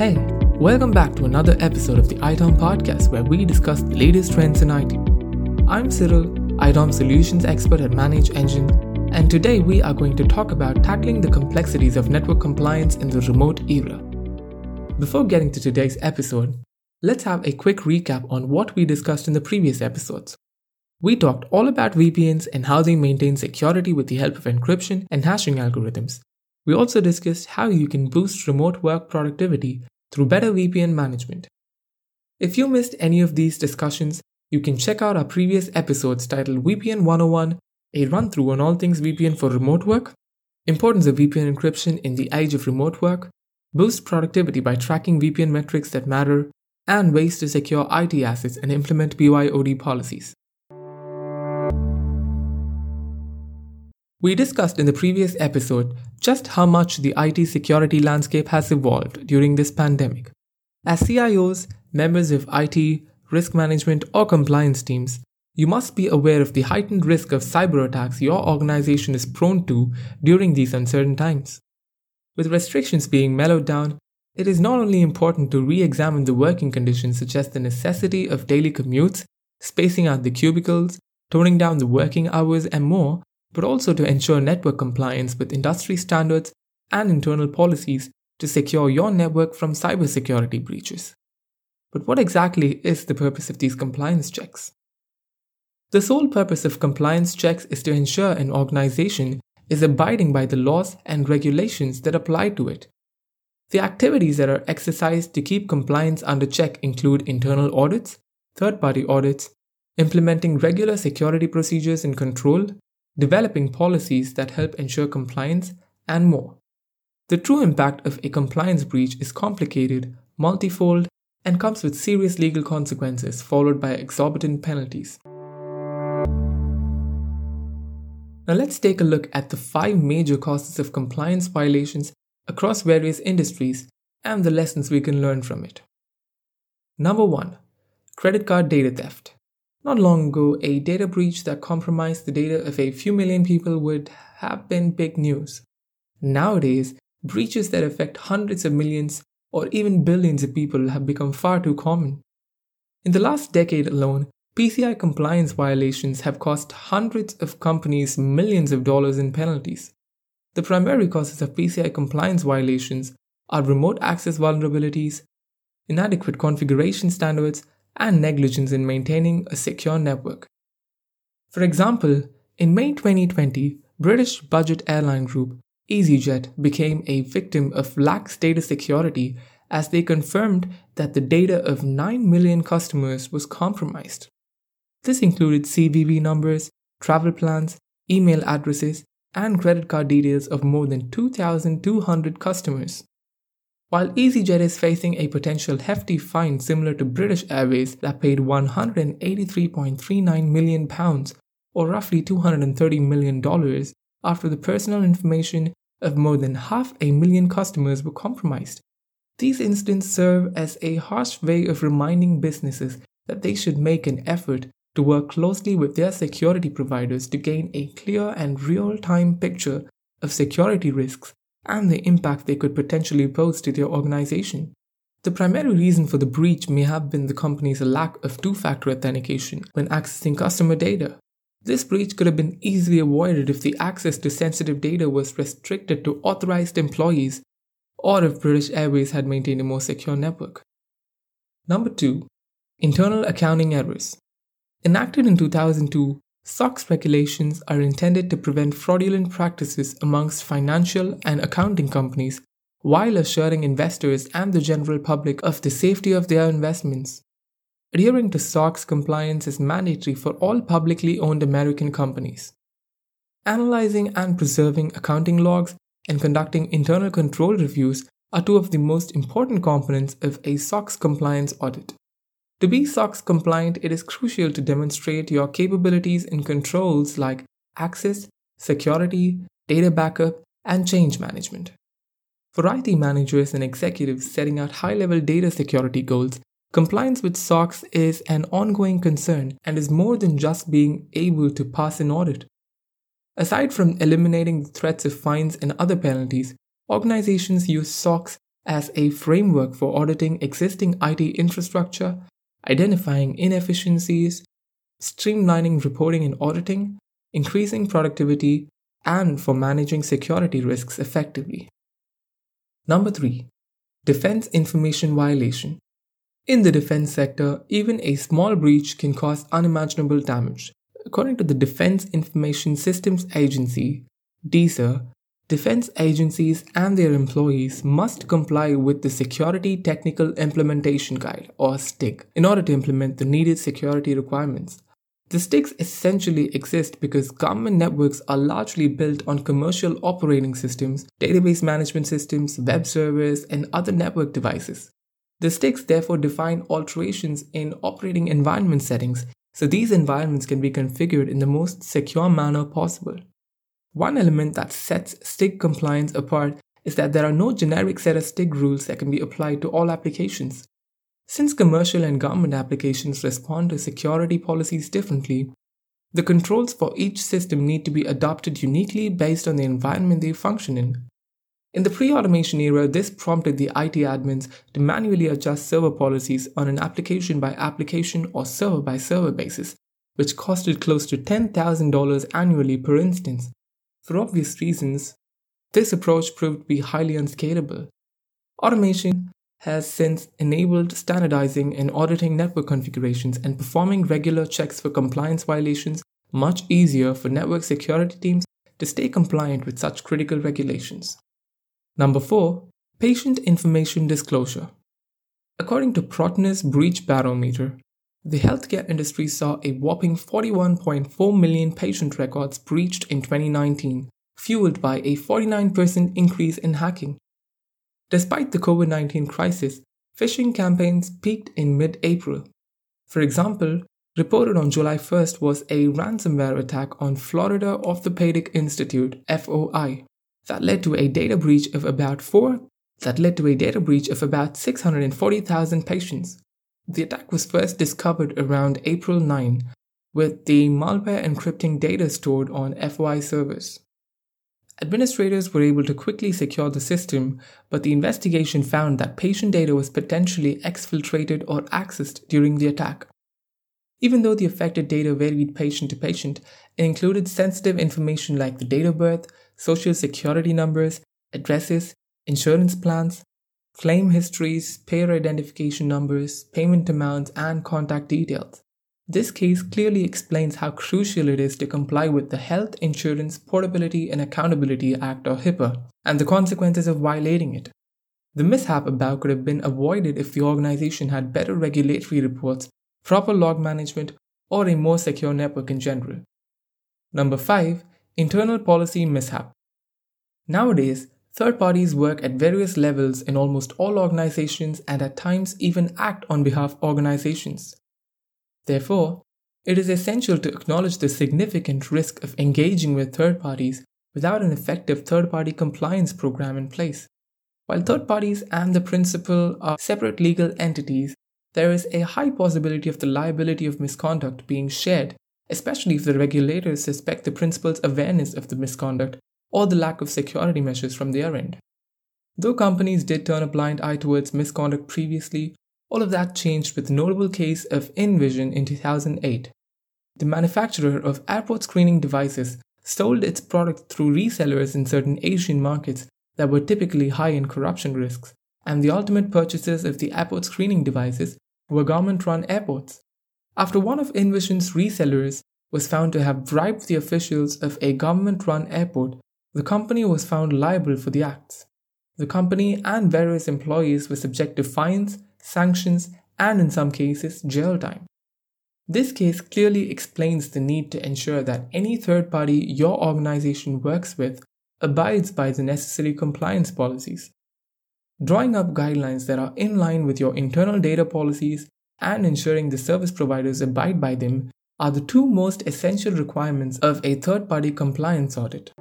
Hey, welcome back to another episode of the ITOM podcast where we discuss the latest trends in IT. I'm Cyril, ITOM solutions expert at Manage Engine, and today we are going to talk about tackling the complexities of network compliance in the remote era. Before getting to today's episode, let's have a quick recap on what we discussed in the previous episodes. We talked all about VPNs and how they maintain security with the help of encryption and hashing algorithms. We also discussed how you can boost remote work productivity through better VPN management. If you missed any of these discussions, you can check out our previous episodes titled VPN 101, a run through on all things VPN for remote work, importance of VPN encryption in the age of remote work, boost productivity by tracking VPN metrics that matter, and ways to secure IT assets and implement BYOD policies. We discussed in the previous episode just how much the IT security landscape has evolved during this pandemic. As CIOs, members of IT, risk management, or compliance teams, you must be aware of the heightened risk of cyber attacks your organization is prone to during these uncertain times. With restrictions being mellowed down, it is not only important to re examine the working conditions such as the necessity of daily commutes, spacing out the cubicles, toning down the working hours, and more, but also to ensure network compliance with industry standards and internal policies to secure your network from cybersecurity breaches. But what exactly is the purpose of these compliance checks? The sole purpose of compliance checks is to ensure an organization is abiding by the laws and regulations that apply to it. The activities that are exercised to keep compliance under check include internal audits, third party audits, implementing regular security procedures and control, developing policies that help ensure compliance, and more. The true impact of a compliance breach is complicated, multifold, and comes with serious legal consequences followed by exorbitant penalties. Now let's take a look at the five major causes of compliance violations across various industries and the lessons we can learn from it. Number 1. Credit card data theft. Not long ago, a data breach that compromised the data of a few million people would have been big news. Nowadays, breaches that affect hundreds of millions or even billions of people have become far too common. In the last decade alone, PCI compliance violations have cost hundreds of companies millions of dollars in penalties. The primary causes of PCI compliance violations are remote access vulnerabilities, inadequate configuration standards, and negligence in maintaining a secure network. For example, in May 2020, British budget airline group EasyJet became a victim of lax data security as they confirmed that the data of 9 million customers was compromised. This included CVV numbers, travel plans, email addresses, and credit card details of more than 2,200 customers. While EasyJet is facing a potential hefty fine similar to British Airways that paid £183.39 million, or roughly $230 million, after the personal information of more than half a million customers were compromised. These incidents serve as a harsh way of reminding businesses that they should make an effort to work closely with their security providers to gain a clear and real time picture of security risks and the impact they could potentially pose to their organization. The primary reason for the breach may have been the company's lack of two factor authentication when accessing customer data. This breach could have been easily avoided if the access to sensitive data was restricted to authorized employees or if British Airways had maintained a more secure network. Number 2. Internal accounting errors. Enacted in 2002, SOX regulations are intended to prevent fraudulent practices amongst financial and accounting companies while assuring investors and the general public of the safety of their investments. Adhering to SOX compliance is mandatory for all publicly owned American companies. Analyzing and preserving accounting logs and conducting internal control reviews are two of the most important components of a SOX compliance audit. To be SOX compliant, it is crucial to demonstrate your capabilities in controls like access, security, data backup, and change management. For IT managers and executives setting out high level data security goals, compliance with SOX is an ongoing concern and is more than just being able to pass an audit. Aside from eliminating the threats of fines and other penalties, organizations use SOX as a framework for auditing existing IT infrastructure, identifying inefficiencies, streamlining reporting and auditing, increasing productivity, and for managing security risks effectively. Number three, defense information violation. In the defense sector, even a small breach can cause unimaginable damage. According to the Defense Information Systems Agency, DISA, defense agencies and their employees must comply with the Security Technical Implementation Guide, or STIG, in order to implement the needed security requirements. The STIGs essentially exist because government networks are largely built on commercial operating systems, database management systems, web servers, and other network devices. The STIGs therefore define alterations in operating environment settings so these environments can be configured in the most secure manner possible. One element that sets STIG compliance apart is that there are no generic set of STIG rules that can be applied to all applications. Since commercial and government applications respond to security policies differently, the controls for each system need to be adopted uniquely based on the environment they function in. In the pre automation era, this prompted the IT admins to manually adjust server policies on an application by application or server by server basis, which costed close to $10,000 annually per instance. For obvious reasons, this approach proved to be highly unscalable. Automation has since enabled standardizing and auditing network configurations and performing regular checks for compliance violations much easier for network security teams to stay compliant with such critical regulations. Number 4. Patient Information Disclosure. According to Protenus Breach Barometer, the healthcare industry saw a whopping 41.4 million patient records breached in 2019, fueled by a 49% increase in hacking. Despite the COVID 19 crisis, phishing campaigns peaked in mid April. For example, reported on July 1st was a ransomware attack on Florida Orthopedic Institute FOI that led to a data breach of about 4 that led to a data breach of about 640,000 patients. The attack was first discovered around April 9 with the malware encrypting data stored on FY servers. Administrators were able to quickly secure the system, but the investigation found that patient data was potentially exfiltrated or accessed during the attack. Even though the affected data varied patient to patient, it included sensitive information like the date of birth, social security numbers, addresses, insurance plans, claim histories, payer identification numbers, payment amounts, and contact details. This case clearly explains how crucial it is to comply with the Health Insurance Portability and Accountability Act or HIPAA and the consequences of violating it. The mishap above could have been avoided if the organization had better regulatory reports, proper log management, or a more secure network in general. Number 5. Internal policy mishap. Nowadays, third parties work at various levels in almost all organizations and at times even act on behalf of organizations. Therefore, it is essential to acknowledge the significant risk of engaging with third parties without an effective third party compliance program in place. While third parties and the principal are separate legal entities, there is a high possibility of the liability of misconduct being shared, especially if the regulators suspect the principal's awareness of the misconduct or the lack of security measures from their end. Though companies did turn a blind eye towards misconduct previously, all of that changed with the notable case of InVision in 2008. The manufacturer of airport screening devices sold its product through resellers in certain Asian markets that were typically high in corruption risks, and the ultimate purchasers of the airport screening devices were government run airports. After one of InVision's resellers was found to have bribed the officials of a government run airport, the company was found liable for the acts. The company and various employees were subject to fines sanctions, and in some cases, jail time. This case clearly explains the need to ensure that any third party your organization works with abides by the necessary compliance policies. Drawing up guidelines that are in line with your internal data policies and ensuring the service providers abide by them are the two most essential requirements of a third party compliance audit.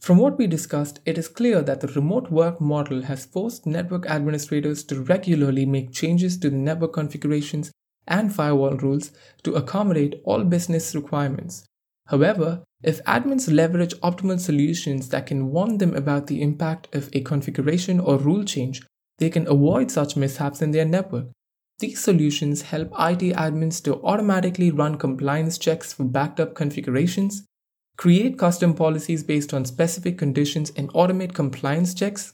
From what we discussed, it is clear that the remote work model has forced network administrators to regularly make changes to the network configurations and firewall rules to accommodate all business requirements. However, if admins leverage optimal solutions that can warn them about the impact of a configuration or rule change, they can avoid such mishaps in their network. These solutions help IT admins to automatically run compliance checks for backed up configurations, create custom policies based on specific conditions and automate compliance checks,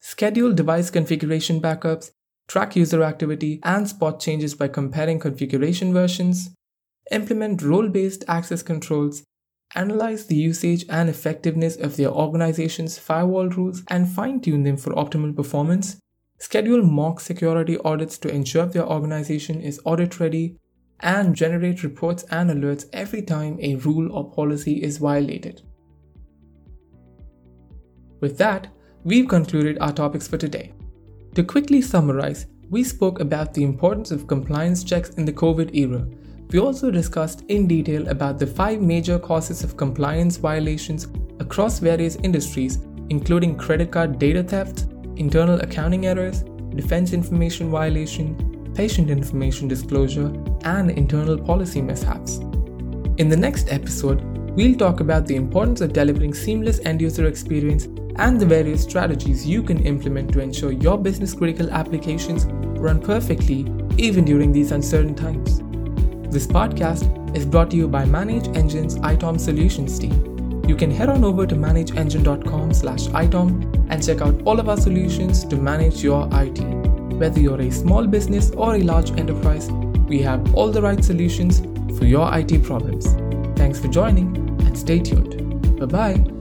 schedule device configuration backups, track user activity, and spot changes by comparing configuration versions, implement role based access controls, analyze the usage and effectiveness of their organization's firewall rules, and fine tune them for optimal performance, schedule mock security audits to ensure their organization is audit ready, and generate reports and alerts every time a rule or policy is violated. With that, we've concluded our topics for today. To quickly summarize, we spoke about the importance of compliance checks in the COVID era. We also discussed in detail about the five major causes of compliance violations across various industries, including credit card data theft, internal accounting errors, defense information violation, patient information disclosure, and internal policy mishaps. In the next episode, we'll talk about the importance of delivering seamless end user experience and the various strategies you can implement to ensure your business critical applications run perfectly even during these uncertain times. This podcast is brought to you by Manage Engine's ITOM Solutions team. You can head on over to manageengine.com slash ITOM and check out all of our solutions to manage your IT. Whether you're a small business or a large enterprise, we have all the right solutions for your IT problems. Thanks for joining and stay tuned. Bye bye.